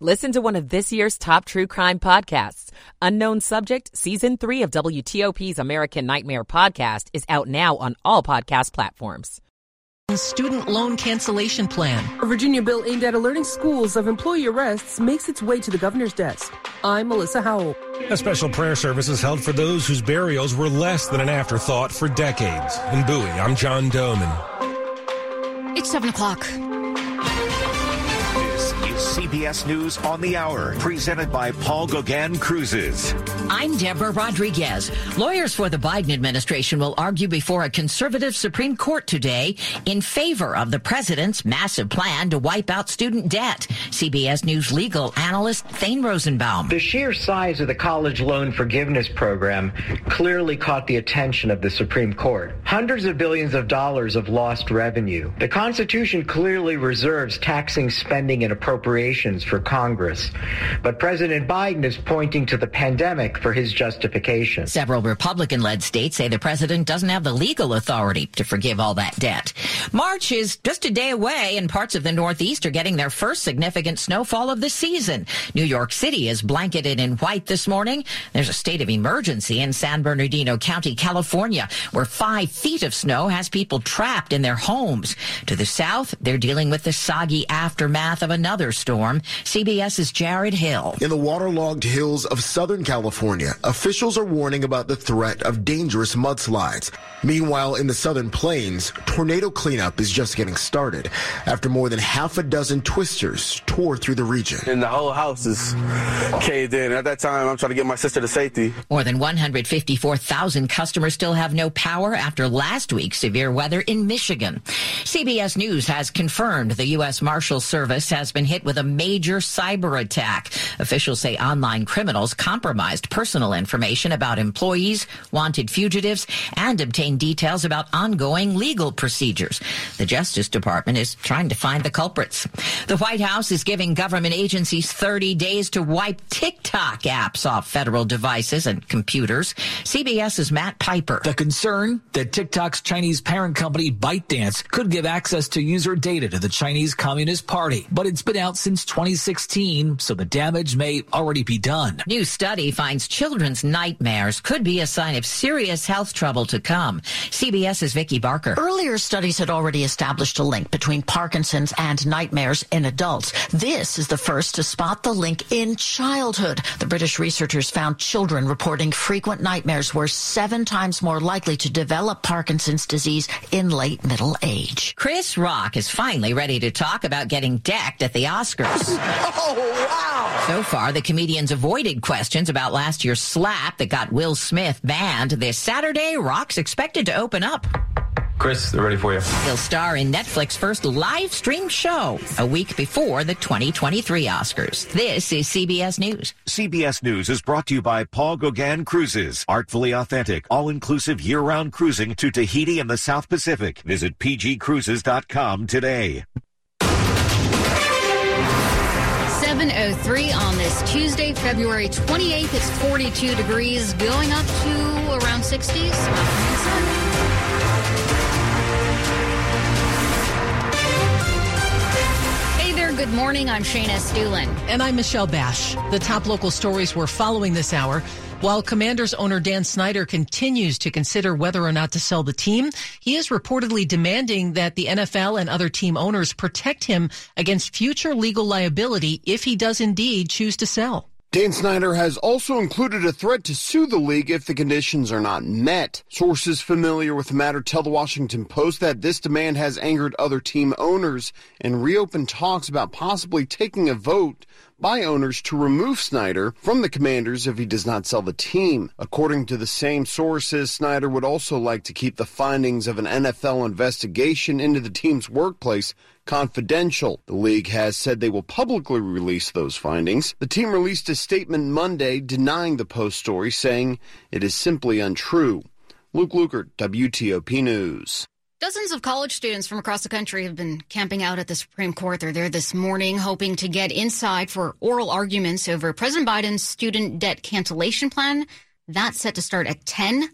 Listen to one of this year's top true crime podcasts. Unknown Subject, Season 3 of WTOP's American Nightmare podcast is out now on all podcast platforms. Student loan cancellation plan. A Virginia bill aimed at alerting schools of employee arrests makes its way to the governor's desk. I'm Melissa Howell. A special prayer service is held for those whose burials were less than an afterthought for decades. In Bowie, I'm John Domen. It's 7 o'clock. CBS News on the Hour, presented by Paul Gauguin Cruises. I'm Deborah Rodriguez. Lawyers for the Biden administration will argue before a conservative Supreme Court today in favor of the president's massive plan to wipe out student debt. CBS News legal analyst Thane Rosenbaum. The sheer size of the college loan forgiveness program clearly caught the attention of the Supreme Court. Hundreds of billions of dollars of lost revenue. The Constitution clearly reserves taxing spending and for Congress. But President Biden is pointing to the pandemic for his justification. Several Republican led states say the president doesn't have the legal authority to forgive all that debt. March is just a day away, and parts of the Northeast are getting their first significant snowfall of the season. New York City is blanketed in white this morning. There's a state of emergency in San Bernardino County, California, where five feet of snow has people trapped in their homes. To the south, they're dealing with the soggy aftermath of another storm. CBS's Jared Hill. In the waterlogged hills of Southern California, officials are warning about the threat of dangerous mudslides. Meanwhile, in the southern plains, tornado cleanup is just getting started after more than half a dozen twisters tore through the region. And the whole house is caved in. At that time, I'm trying to get my sister to safety. More than 154,000 customers still have no power after last week's severe weather in Michigan. CBS News has confirmed the U.S. Marshal Service has been hit with a major cyber attack. Officials say online criminals compromised personal information about employees, wanted fugitives, and obtained details about ongoing legal procedures. The Justice Department is trying to find the culprits. The White House is giving government agencies 30 days to wipe TikTok apps off federal devices and computers. CBS's Matt Piper. The concern that TikTok's Chinese parent company ByteDance could give access to user data to the Chinese Communist Party, but it's been out since 2016, so the damage may already be done. New study finds children's nightmares could be a sign of serious health trouble to come. CBS's Vicki Barker. Earlier studies had already established a link between Parkinson's and nightmares in adults. This is the first to spot the link in childhood. The British researchers found children reporting frequent nightmares were seven times more likely to develop Parkinson's disease in late middle age. Chris Rock is finally ready to talk about getting decked at the Oscars. Oh, wow. So far, the comedians avoided questions about last year's slap that got Will Smith banned. This Saturday, Rock's expected to open up. Chris, they're ready for you. He'll star in Netflix's first live stream show a week before the 2023 Oscars. This is CBS News. CBS News is brought to you by Paul Gauguin Cruises. Artfully authentic, all-inclusive year-round cruising to Tahiti and the South Pacific. Visit pgcruises.com today. 703 on this Tuesday, February 28th. It's 42 degrees, going up to around 60s. Hey there, good morning. I'm Shayna Estulin. And I'm Michelle Basch. The top local stories we're following this hour. While Commanders owner Dan Snyder continues to consider whether or not to sell the team, he is reportedly demanding that the NFL and other team owners protect him against future legal liability if he does indeed choose to sell. Dan Snyder has also included a threat to sue the league if the conditions are not met. Sources familiar with the matter tell the Washington Post that this demand has angered other team owners and reopened talks about possibly taking a vote by owners to remove Snyder from the commanders if he does not sell the team. According to the same sources, Snyder would also like to keep the findings of an NFL investigation into the team's workplace confidential. The league has said they will publicly release those findings. The team released a statement Monday denying the Post story, saying it is simply untrue. Luke Lukert, WTOP News. Dozens of college students from across the country have been camping out at the Supreme Court. They're there this morning hoping to get inside for oral arguments over President Biden's student debt cancellation plan. That's set to start at 10.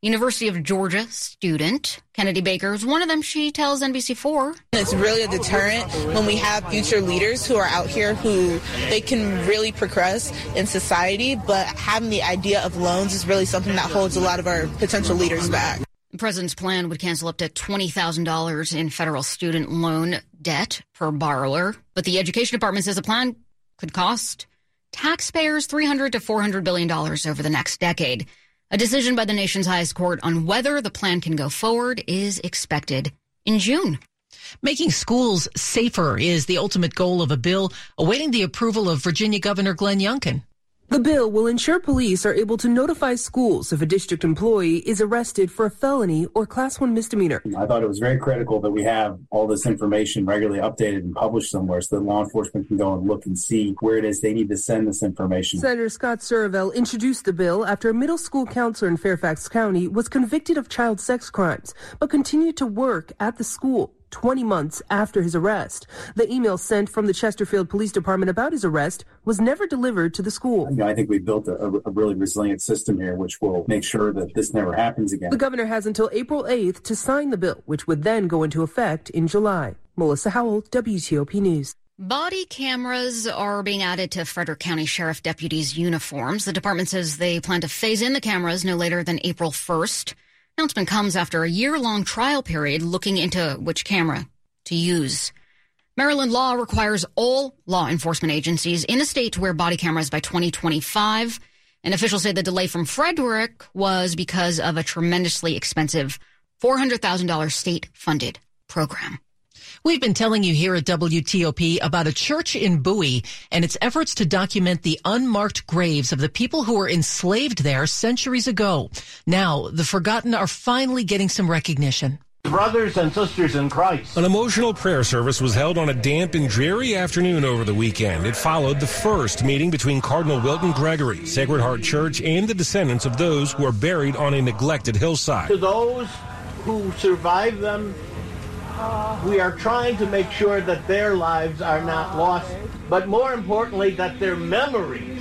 University of Georgia student Kennedy Baker is one of them. She tells NBC4. It's really a deterrent when we have future leaders who are out here who they can really progress in society, but having the idea of loans is really something that holds a lot of our potential leaders back. The president's plan would cancel up to $20,000 in federal student loan debt per borrower, but the education department says the plan could cost taxpayers 300 to 400 billion dollars over the next decade. A decision by the nation's highest court on whether the plan can go forward is expected in June. Making schools safer is the ultimate goal of a bill awaiting the approval of Virginia Governor Glenn Youngkin. The bill will ensure police are able to notify schools if a district employee is arrested for a felony or class one misdemeanor. I thought it was very critical that we have all this information regularly updated and published somewhere so that law enforcement can go and look and see where it is they need to send this information. Senator Scott Surovell introduced the bill after a middle school counselor in Fairfax County was convicted of child sex crimes, but continued to work at the school. 20 months after his arrest. The email sent from the Chesterfield Police Department about his arrest was never delivered to the school. You know, I think we built a, a, really resilient system here, which will make sure that this never happens again. The governor has until April 8th to sign the bill, which would then go into effect in July. Melissa Howell, WTOP News. Body cameras are being added to Frederick County Sheriff deputies' uniforms. The department says they plan to phase in the cameras no later than April 1st. Announcement comes after a year long trial period looking into which camera to use. Maryland law requires all law enforcement agencies in the state to wear body cameras by 2025. And officials say the delay from Frederick was because of a tremendously expensive $400,000 state funded program. We've been telling you here at WTOP about a church in Bowie and its efforts to document the unmarked graves of the people who were enslaved there centuries ago. Now, the forgotten are finally getting some recognition. Brothers and sisters in Christ. An emotional prayer service was held on a damp and dreary afternoon over the weekend. It followed the first meeting between Cardinal Wilton Gregory, Sacred Heart Church, and the descendants of those who are buried on a neglected hillside. To those who survived them we are trying to make sure that their lives are not lost, but more importantly, that their memories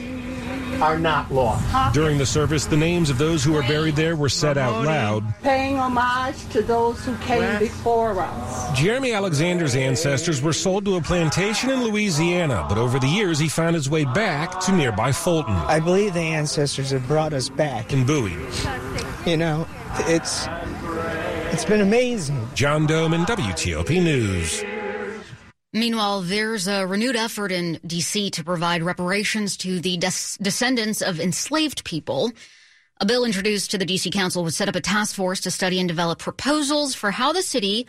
are not lost. During the service, the names of those who are buried there were said out loud. Paying homage to those who came before us. Jeremy Alexander's ancestors were sold to a plantation in Louisiana, but over the years he found his way back to nearby Fulton. I believe the ancestors have brought us back. In Bowie. You know, it's it's been amazing. John Domen WTOP News. Meanwhile, there's a renewed effort in D.C. to provide reparations to the des- descendants of enslaved people. A bill introduced to the D.C. Council would set up a task force to study and develop proposals for how the city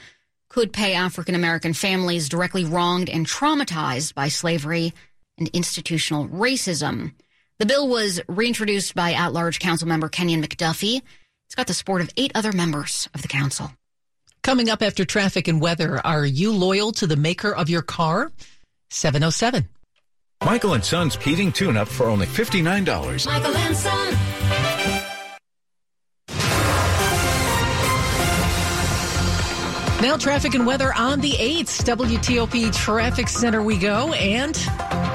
could pay African American families directly wronged and traumatized by slavery and institutional racism. The bill was reintroduced by at large council member Kenyan McDuffie. It's got the support of eight other members of the council. Coming up after traffic and weather, are you loyal to the maker of your car? 707. Michael and Son's heating tune up for only $59. Michael and Son. Now, traffic and weather on the 8th. WTOP Traffic Center we go. And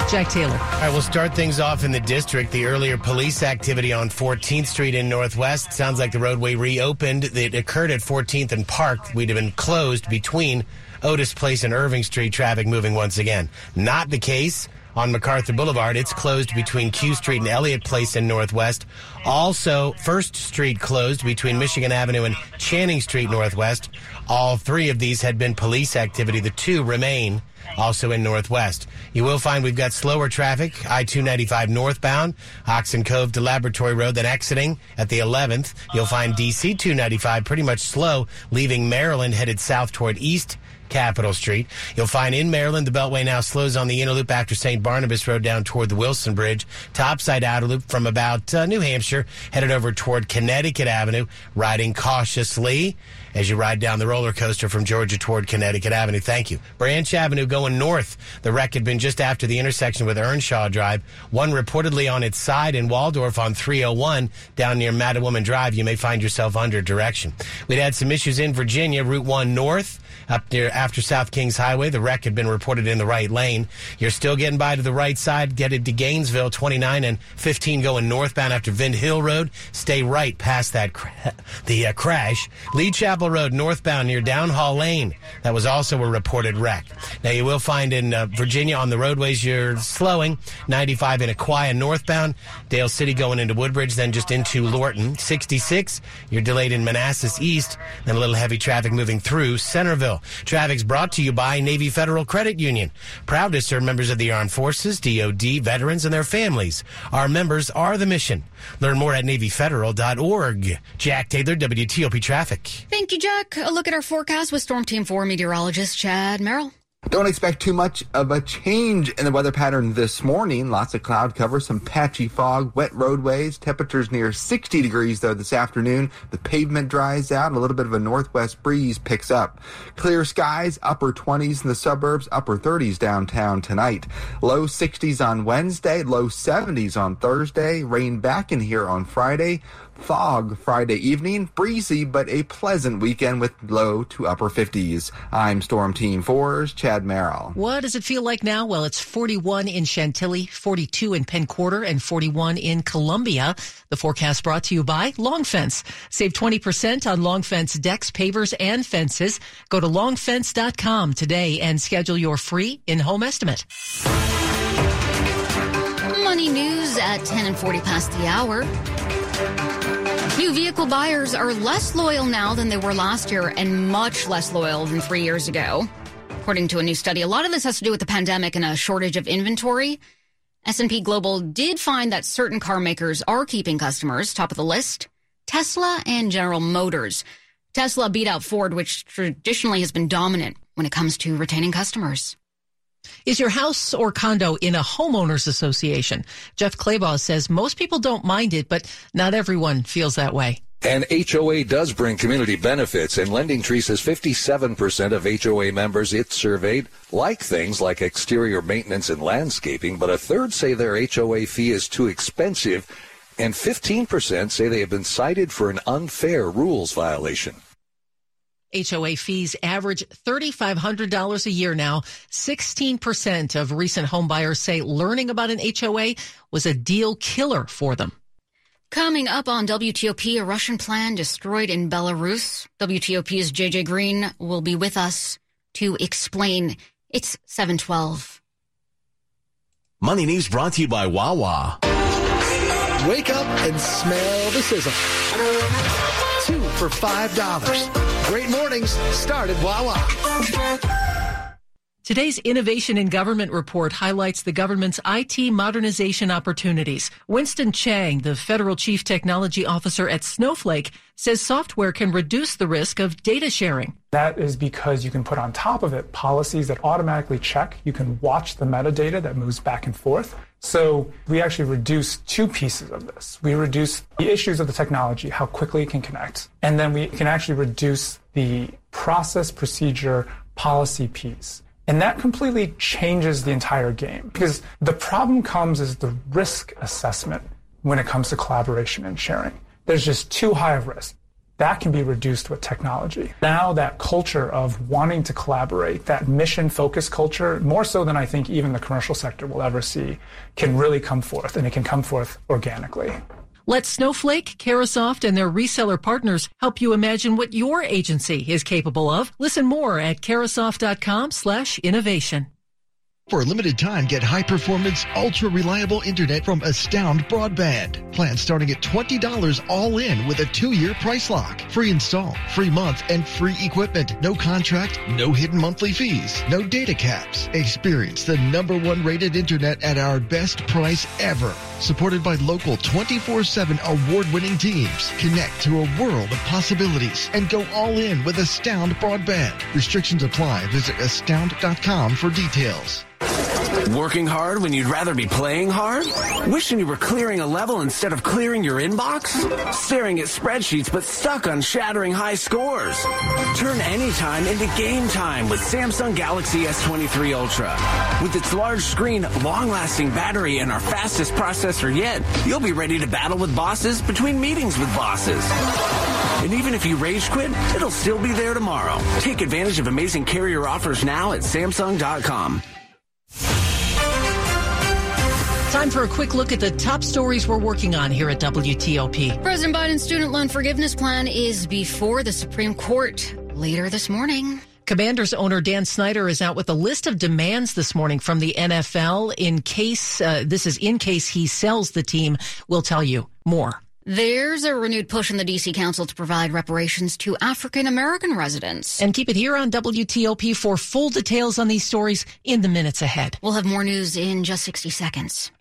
Jack Taylor. All right, we'll start things off in the district. The earlier police activity on 14th Street in Northwest sounds like the roadway reopened. It occurred at 14th and Park. We'd have been closed between Otis Place and Irving Street, traffic moving once again. Not the case on MacArthur Boulevard. It's closed between Q Street and Elliott Place in Northwest. Also, First Street closed between Michigan Avenue and Channing Street Northwest. All three of these had been police activity. The two remain also in Northwest. You will find we've got slower traffic, I-295 northbound, Oxon Cove to Laboratory Road, then exiting at the 11th. You'll find DC 295 pretty much slow, leaving Maryland headed south toward East Capitol Street. You'll find in Maryland, the Beltway now slows on the inner loop after St. Barnabas Road down toward the Wilson Bridge. Topside outer loop from about uh, New Hampshire, headed over toward Connecticut Avenue, riding cautiously. as you ride down the roller coaster from Georgia toward Connecticut Avenue. Thank you. Branch Avenue going north. The wreck had been just after the intersection with Earnshaw Drive. One reportedly on its side in Waldorf on 301 down near Mattawoman Drive. You may find yourself under direction. We'd had some issues in Virginia, Route 1 north up near after South Kings Highway. The wreck had been reported in the right lane. You're still getting by to the right side, get it to Gainesville, 29 and 15 going northbound after Vint Hill Road. Stay right past that cra- the uh, crash. Lee Chapel Road northbound near Downhall Lane. That was also a reported wreck. Now you will find in uh, Virginia on the roadways you're slowing. 95 in Aquia northbound, Dale City going into Woodbridge, then just into Lorton. 66, you're delayed in Manassas East, then a little heavy traffic moving through Centreville. Traffic's brought to you by Navy Federal Credit Union. Proud to serve members of the Armed Forces, DoD, veterans, and their families. Our members are the mission. Learn more at NavyFederal.org. Jack Taylor, WTOP Traffic. Thank you, Jack. A look at our forecast with Storm Team 4 meteorologist Chad Merrill. Don't expect too much of a change in the weather pattern this morning. Lots of cloud cover, some patchy fog, wet roadways, temperatures near 60 degrees though this afternoon. The pavement dries out, a little bit of a northwest breeze picks up. Clear skies, upper 20s in the suburbs, upper 30s downtown tonight. Low 60s on Wednesday, low 70s on Thursday, rain back in here on Friday. Fog Friday evening, breezy but a pleasant weekend with low to upper 50s. I'm Storm Team 4's Chad Merrill. What does it feel like now? Well, it's 41 in Chantilly, 42 in Penn Quarter, and 41 in Columbia. The forecast brought to you by Long Fence. Save 20% on Long Fence decks, pavers, and fences. Go to longfence.com today and schedule your free in-home estimate. Money news at 10 and 40 past the hour. New vehicle buyers are less loyal now than they were last year and much less loyal than three years ago. According to a new study, a lot of this has to do with the pandemic and a shortage of inventory. S&P Global did find that certain car makers are keeping customers. Top of the list, Tesla and General Motors. Tesla beat out Ford, which traditionally has been dominant when it comes to retaining customers. Is your house or condo in a homeowners association? Jeff Clabaugh says most people don't mind it, but not everyone feels that way. And HOA does bring community benefits, and Lending Tree says 57% of HOA members it surveyed like things like exterior maintenance and landscaping, but a third say their HOA fee is too expensive, and 15% say they have been cited for an unfair rules violation. HOA fees average $3,500 a year now. 16% of recent homebuyers say learning about an HOA was a deal killer for them. Coming up on WTOP, a Russian plan destroyed in Belarus. WTOP's JJ Green will be with us to explain. It's 712. Money News brought to you by Wawa. Wake up and smell the sizzle. For $5. Great mornings start at Wawa. Today's Innovation in Government report highlights the government's IT modernization opportunities. Winston Chang, the federal chief technology officer at Snowflake, says software can reduce the risk of data sharing. That is because you can put on top of it policies that automatically check. You can watch the metadata that moves back and forth. So we actually reduce two pieces of this. We reduce the issues of the technology, how quickly it can connect, and then we can actually reduce the process, procedure, policy piece. And that completely changes the entire game because the problem comes is the risk assessment when it comes to collaboration and sharing. There's just too high of risk. That can be reduced with technology. Now that culture of wanting to collaborate, that mission focused culture, more so than I think even the commercial sector will ever see, can really come forth and it can come forth organically. Let Snowflake, Carahsoft, and their reseller partners help you imagine what your agency is capable of. Listen more at carahsoft.com slash innovation. For a limited time, get high performance, ultra reliable internet from Astound Broadband. Plans starting at $20 all in with a two year price lock. Free install, free month, and free equipment. No contract, no hidden monthly fees, no data caps. Experience the number one rated internet at our best price ever. Supported by local 24 7 award winning teams. Connect to a world of possibilities and go all in with Astound Broadband. Restrictions apply. Visit astound.com for details. Working hard when you'd rather be playing hard? Wishing you were clearing a level instead of clearing your inbox? Staring at spreadsheets but stuck on shattering high scores? Turn any time into game time with Samsung Galaxy S23 Ultra. With its large screen, long-lasting battery, and our fastest processor yet, you'll be ready to battle with bosses between meetings with bosses. And even if you rage quit, it'll still be there tomorrow. Take advantage of amazing carrier offers now at Samsung.com. Time for a quick look at the top stories we're working on here at WTOP. President Biden's student loan forgiveness plan is before the Supreme Court later this morning. Commanders owner Dan Snyder is out with a list of demands this morning from the NFL in case uh, this is in case he sells the team. We'll tell you more. There's a renewed push in the D.C. Council to provide reparations to African American residents. And keep it here on WTOP for full details on these stories in the minutes ahead. We'll have more news in just 60 seconds.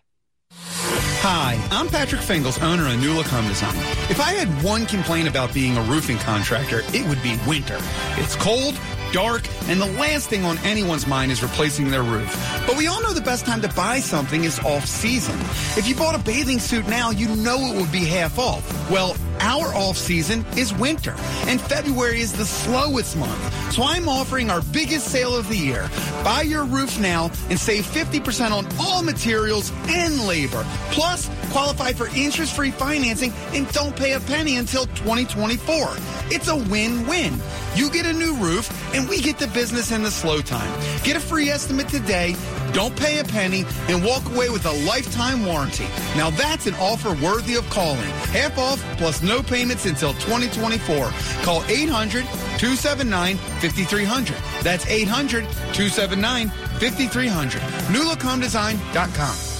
Hi, I'm Patrick Fingles, owner of New Look Home Design. If I had one complaint about being a roofing contractor, it would be winter. It's cold, dark, and the last thing on anyone's mind is replacing their roof. But we all know the best time to buy something is off season. If you bought a bathing suit now, you know it would be half off. Well, our off season is winter, and February is the slowest month. So I'm offering our biggest sale of the year. Buy your roof now and save 50% on all materials and labor. Plus, qualify for interest free financing and don't pay a penny until 2024. It's a win win. You get a new roof, and we get the business in the slow time. Get a free estimate today, don't pay a penny, and walk away with a lifetime warranty. Now that's an offer worthy of calling. Half off plus no payments until 2024. Call 800 279 5300. That's 800 279 5300. NewLookHomeDesign.com.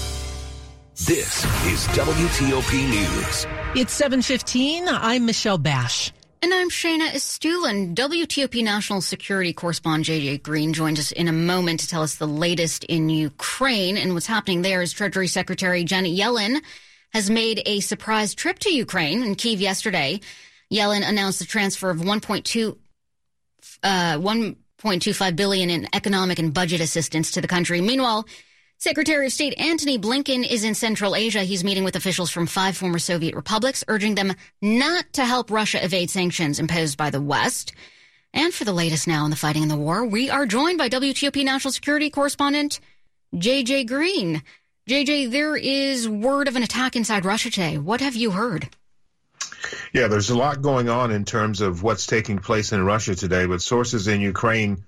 This is WTOP News. It's 715. I'm Michelle Basch. And I'm Shayna Estulin. WTOP National Security Correspondent JJ Green joins us in a moment to tell us the latest in Ukraine. And what's happening there is Treasury Secretary Janet Yellen has made a surprise trip to Ukraine in Kiev yesterday. Yellen announced the transfer of 1.2 uh, 1.25 billion in economic and budget assistance to the country. Meanwhile, Secretary of State Antony Blinken is in Central Asia. He's meeting with officials from five former Soviet republics, urging them not to help Russia evade sanctions imposed by the West. And for the latest now in the fighting in the war, we are joined by WTOP national security correspondent JJ Green. JJ, there is word of an attack inside Russia today. What have you heard? Yeah, there's a lot going on in terms of what's taking place in Russia today, but sources in Ukraine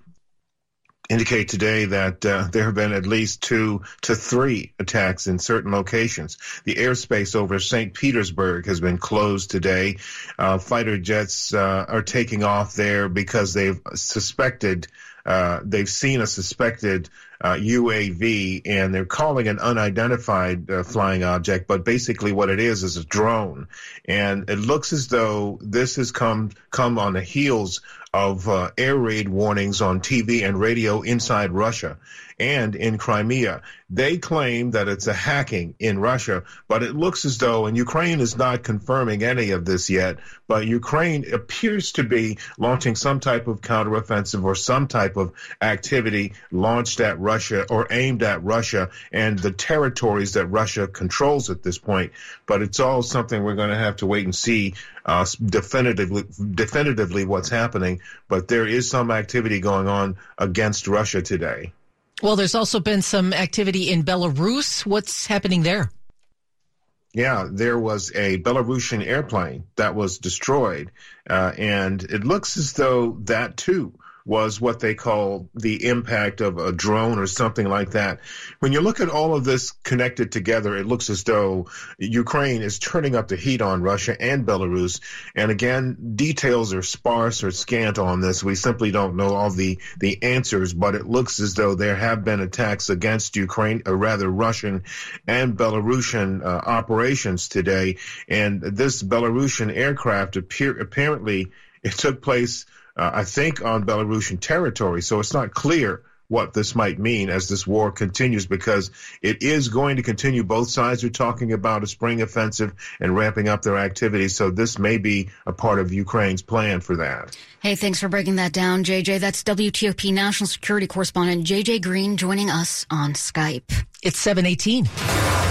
indicate today that uh, there have been at least two to three attacks in certain locations. The airspace over St. Petersburg has been closed today. Uh, fighter jets uh, are taking off there because they've suspected, uh, they've seen a suspected UAV uh, and they're calling an unidentified uh, flying object, but basically what it is is a drone. And it looks as though this has come come on the heels of uh, air raid warnings on TV and radio inside Russia and in Crimea. They claim that it's a hacking in Russia, but it looks as though, and Ukraine is not confirming any of this yet, but Ukraine appears to be launching some type of counteroffensive or some type of activity launched at Russia or aimed at Russia and the territories that Russia controls at this point. But it's all something we're going to have to wait and see uh, definitively, definitively what's happening. But there is some activity going on against Russia today. Well, there's also been some activity in Belarus. What's happening there? Yeah, there was a Belarusian airplane that was destroyed, uh, and it looks as though that too was what they call the impact of a drone or something like that. When you look at all of this connected together, it looks as though Ukraine is turning up the heat on Russia and Belarus. And again, details are sparse or scant on this. We simply don't know all the, the answers, but it looks as though there have been attacks against Ukraine, or rather Russian and Belarusian uh, operations today. And this Belarusian aircraft appear, apparently it took place uh, I think, on Belarusian territory. So it's not clear what this might mean as this war continues because it is going to continue. Both sides are talking about a spring offensive and ramping up their activities. So this may be a part of Ukraine's plan for that. Hey, thanks for breaking that down, JJ. That's WTOP national security correspondent JJ Green joining us on Skype. It's 718.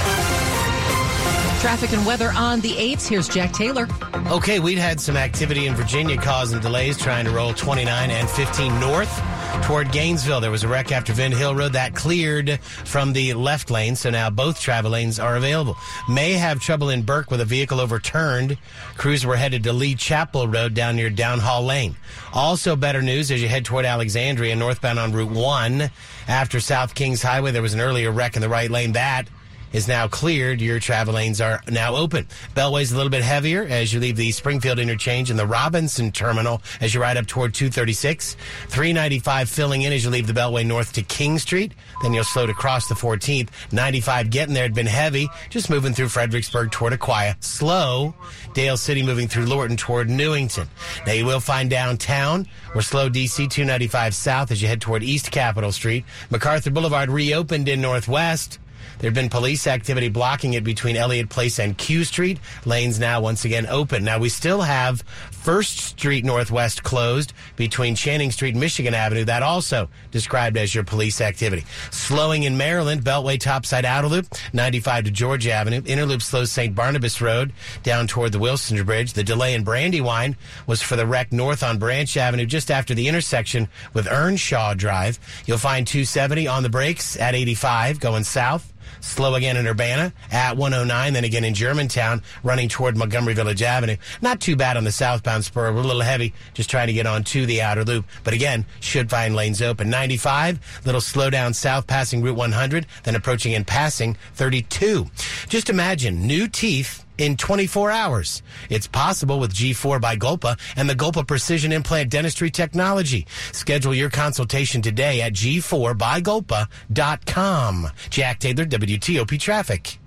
Traffic and weather on the 8s. Here's Jack Taylor. Okay, we'd had some activity in Virginia causing delays trying to roll 29 and 15 north toward Gainesville. There was a wreck after Vint Hill Road that cleared from the left lane, so now both travel lanes are available. May have trouble in Burke with a vehicle overturned. Crews were headed to Lee Chapel Road down near Downhall Lane. Also, better news as you head toward Alexandria northbound on Route 1. After South Kings Highway, there was an earlier wreck in the right lane. That is now cleared. Your travel lanes are now open. Beltway's a little bit heavier as you leave the Springfield interchange and the Robinson terminal as you ride up toward 236. 395 filling in as you leave the Beltway north to King Street. Then you'll slow to cross the 14th. 95 getting there had been heavy, just moving through Fredericksburg toward Aquia. Slow. Dale City moving through Lorton toward Newington. Now you will find downtown. We're slow DC 295 south as you head toward East Capitol Street. MacArthur Boulevard reopened in Northwest. There had been police activity blocking it between Elliott Place and Q Street. Lanes now once again open. Now we still have First Street Northwest closed between Channing Street and Michigan Avenue. That also described as your police activity. Slowing in Maryland, Beltway topside outer loop, 95 to Georgia Avenue. Interloop slows St. Barnabas Road down toward the Wilson Bridge. The delay in Brandywine was for the wreck north on Branch Avenue just after the intersection with Earnshaw Drive. You'll find 270 on the brakes at 85 going south. Slow again in Urbana at 109, then again in Germantown, running toward Montgomery Village Avenue. Not too bad on the southbound spur. We're a little heavy, just trying to get on to the outer loop. But again, should find lanes open. 95, little slow down south passing Route 100, then approaching and passing 32. Just imagine new teeth in 24 hours. It's possible with G4 by Golpa and the Golpa Precision Implant Dentistry Technology. Schedule your consultation today at g4bygolpa.com. Jack Taylor, WTOP Traffic.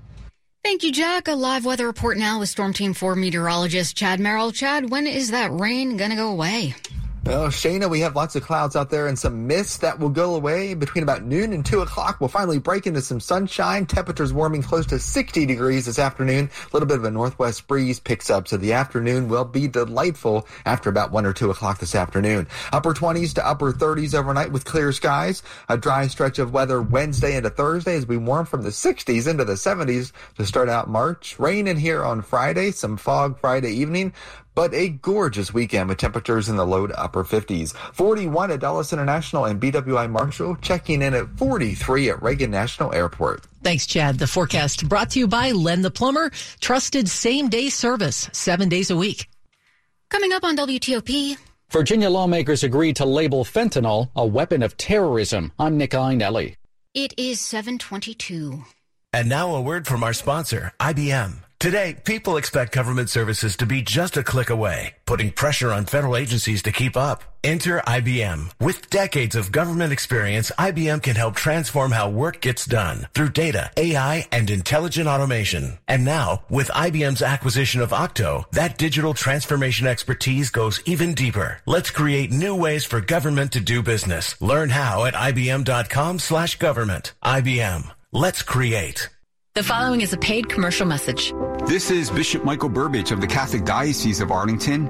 Thank you, Jack. A live weather report now with Storm Team 4 meteorologist Chad Merrill. Chad, when is that rain going to go away? Well, Shayna, we have lots of clouds out there and some mist that will go away between about noon and 2 o'clock. We'll finally break into some sunshine. Temperatures warming close to 60 degrees this afternoon. A little bit of a northwest breeze picks up, so the afternoon will be delightful after about 1 or 2 o'clock this afternoon. Upper 20s to upper 30s overnight with clear skies. A dry stretch of weather Wednesday into Thursday as we warm from the 60s into the 70s to start out March. Rain in here on Friday, some fog Friday evening but a gorgeous weekend with temperatures in the low to upper 50s. 41 at Dulles International and BWI Marshall, checking in at 43 at Reagan National Airport. Thanks, Chad. The forecast brought to you by Len the Plumber, trusted same day service, seven days a week. Coming up on WTOP. Virginia lawmakers agreed to label fentanyl a weapon of terrorism. I'm Nick Iannelli. It is 722. And now a word from our sponsor, IBM. Today, people expect government services to be just a click away, putting pressure on federal agencies to keep up. Enter IBM. With decades of government experience, IBM can help transform how work gets done through data, AI, and intelligent automation. And now, with IBM's acquisition of Octo, that digital transformation expertise goes even deeper. Let's create new ways for government to do business. Learn how at IBM.com slash government. IBM. Let's create. The following is a paid commercial message. This is Bishop Michael Burbidge of the Catholic Diocese of Arlington.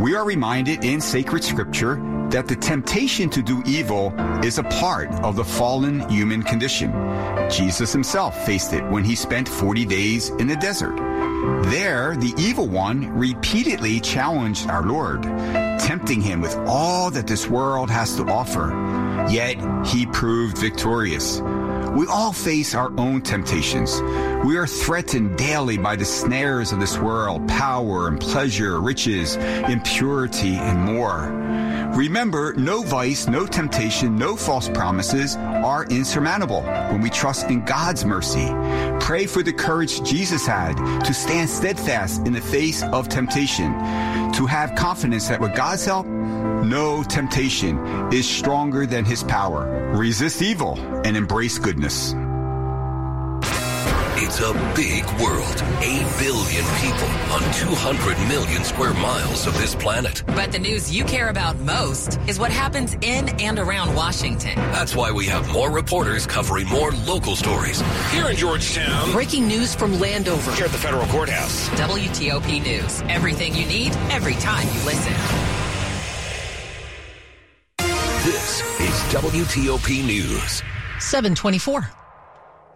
We are reminded in sacred scripture that the temptation to do evil is a part of the fallen human condition. Jesus himself faced it when he spent 40 days in the desert. There, the evil one repeatedly challenged our Lord, tempting him with all that this world has to offer. Yet, he proved victorious. We all face our own temptations. We are threatened daily by the snares of this world, power and pleasure, riches, impurity, and more. Remember, no vice, no temptation, no false promises are insurmountable when we trust in God's mercy. Pray for the courage Jesus had to stand steadfast in the face of temptation, to have confidence that with God's help, no temptation is stronger than his power. Resist evil and embrace goodness. It's a big world. 8 billion people on 200 million square miles of this planet. But the news you care about most is what happens in and around Washington. That's why we have more reporters covering more local stories. Here in Georgetown. Breaking news from Landover. Here at the federal courthouse. WTOP News. Everything you need, every time you listen. WTOP News. 724.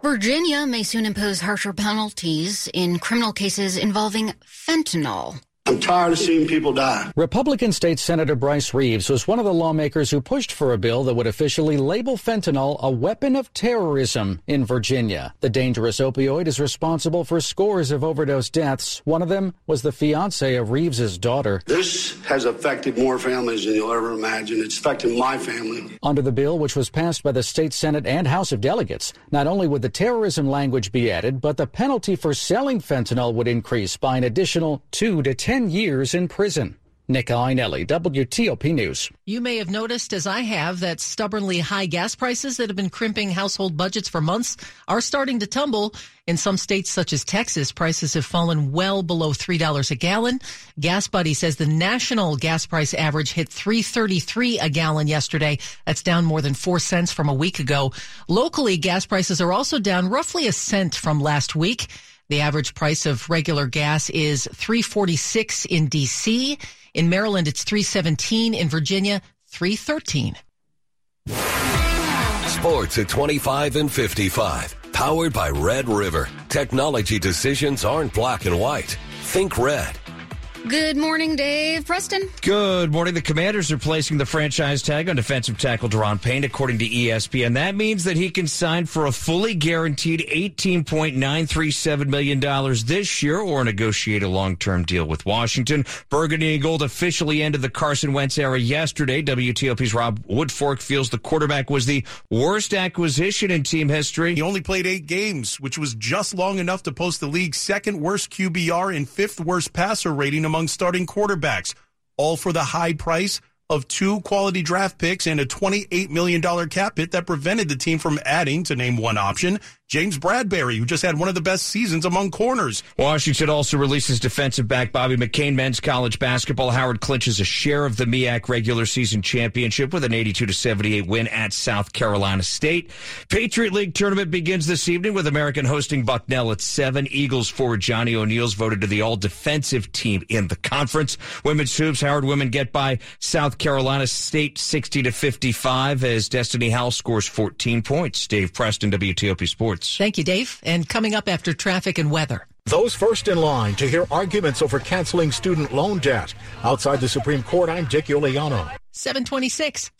Virginia may soon impose harsher penalties in criminal cases involving fentanyl. I'm tired of seeing people die. Republican State Senator Bryce Reeves was one of the lawmakers who pushed for a bill that would officially label fentanyl a weapon of terrorism in Virginia. The dangerous opioid is responsible for scores of overdose deaths. One of them was the fiance of Reeves's daughter. This has affected more families than you'll ever imagine. It's affected my family. Under the bill, which was passed by the state Senate and House of Delegates, not only would the terrorism language be added, but the penalty for selling fentanyl would increase by an additional two to ten 10 years in prison. Nick Iannelli, WTOP News. You may have noticed, as I have, that stubbornly high gas prices that have been crimping household budgets for months are starting to tumble. In some states, such as Texas, prices have fallen well below $3 a gallon. Gas Buddy says the national gas price average hit 333 a gallon yesterday. That's down more than 4 cents from a week ago. Locally, gas prices are also down roughly a cent from last week. The average price of regular gas is 346 in DC. In Maryland, it's 317. In Virginia, 313. Sports at 25 and 55. Powered by Red River. Technology decisions aren't black and white. Think red. Good morning, Dave. Preston. Good morning. The Commanders are placing the franchise tag on defensive tackle Daron Payne, according to ESPN. That means that he can sign for a fully guaranteed $18.937 million this year or negotiate a long-term deal with Washington. Burgundy and Gold officially ended the Carson Wentz era yesterday. WTOP's Rob Woodfork feels the quarterback was the worst acquisition in team history. He only played eight games, which was just long enough to post the league's second worst QBR and fifth worst passer rating among starting quarterbacks, all for the high price of two quality draft picks and a $28 million cap hit that prevented the team from adding, to name one option, James Bradberry, who just had one of the best seasons among corners. Washington also releases defensive back Bobby McCain. Men's college basketball. Howard clinches a share of the MEAC regular season championship with an 82 to 78 win at South Carolina State. Patriot League tournament begins this evening with American hosting Bucknell at 7. Eagles forward Johnny O'Neil's voted to the all defensive team in the conference. Women's hoops. Howard women get by South Carolina State 60 to 55 as Destiny Howell scores 14 points. Dave Preston, WTOP Sports. Thank you, Dave. And coming up after traffic and weather. Those first in line to hear arguments over canceling student loan debt. Outside the Supreme Court, I'm Dick Uliano. 726.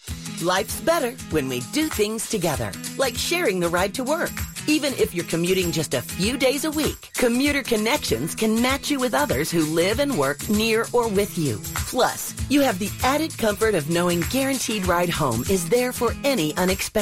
Life's better when we do things together, like sharing the ride to work. Even if you're commuting just a few days a week, Commuter Connections can match you with others who live and work near or with you. Plus, you have the added comfort of knowing Guaranteed Ride Home is there for any unexpected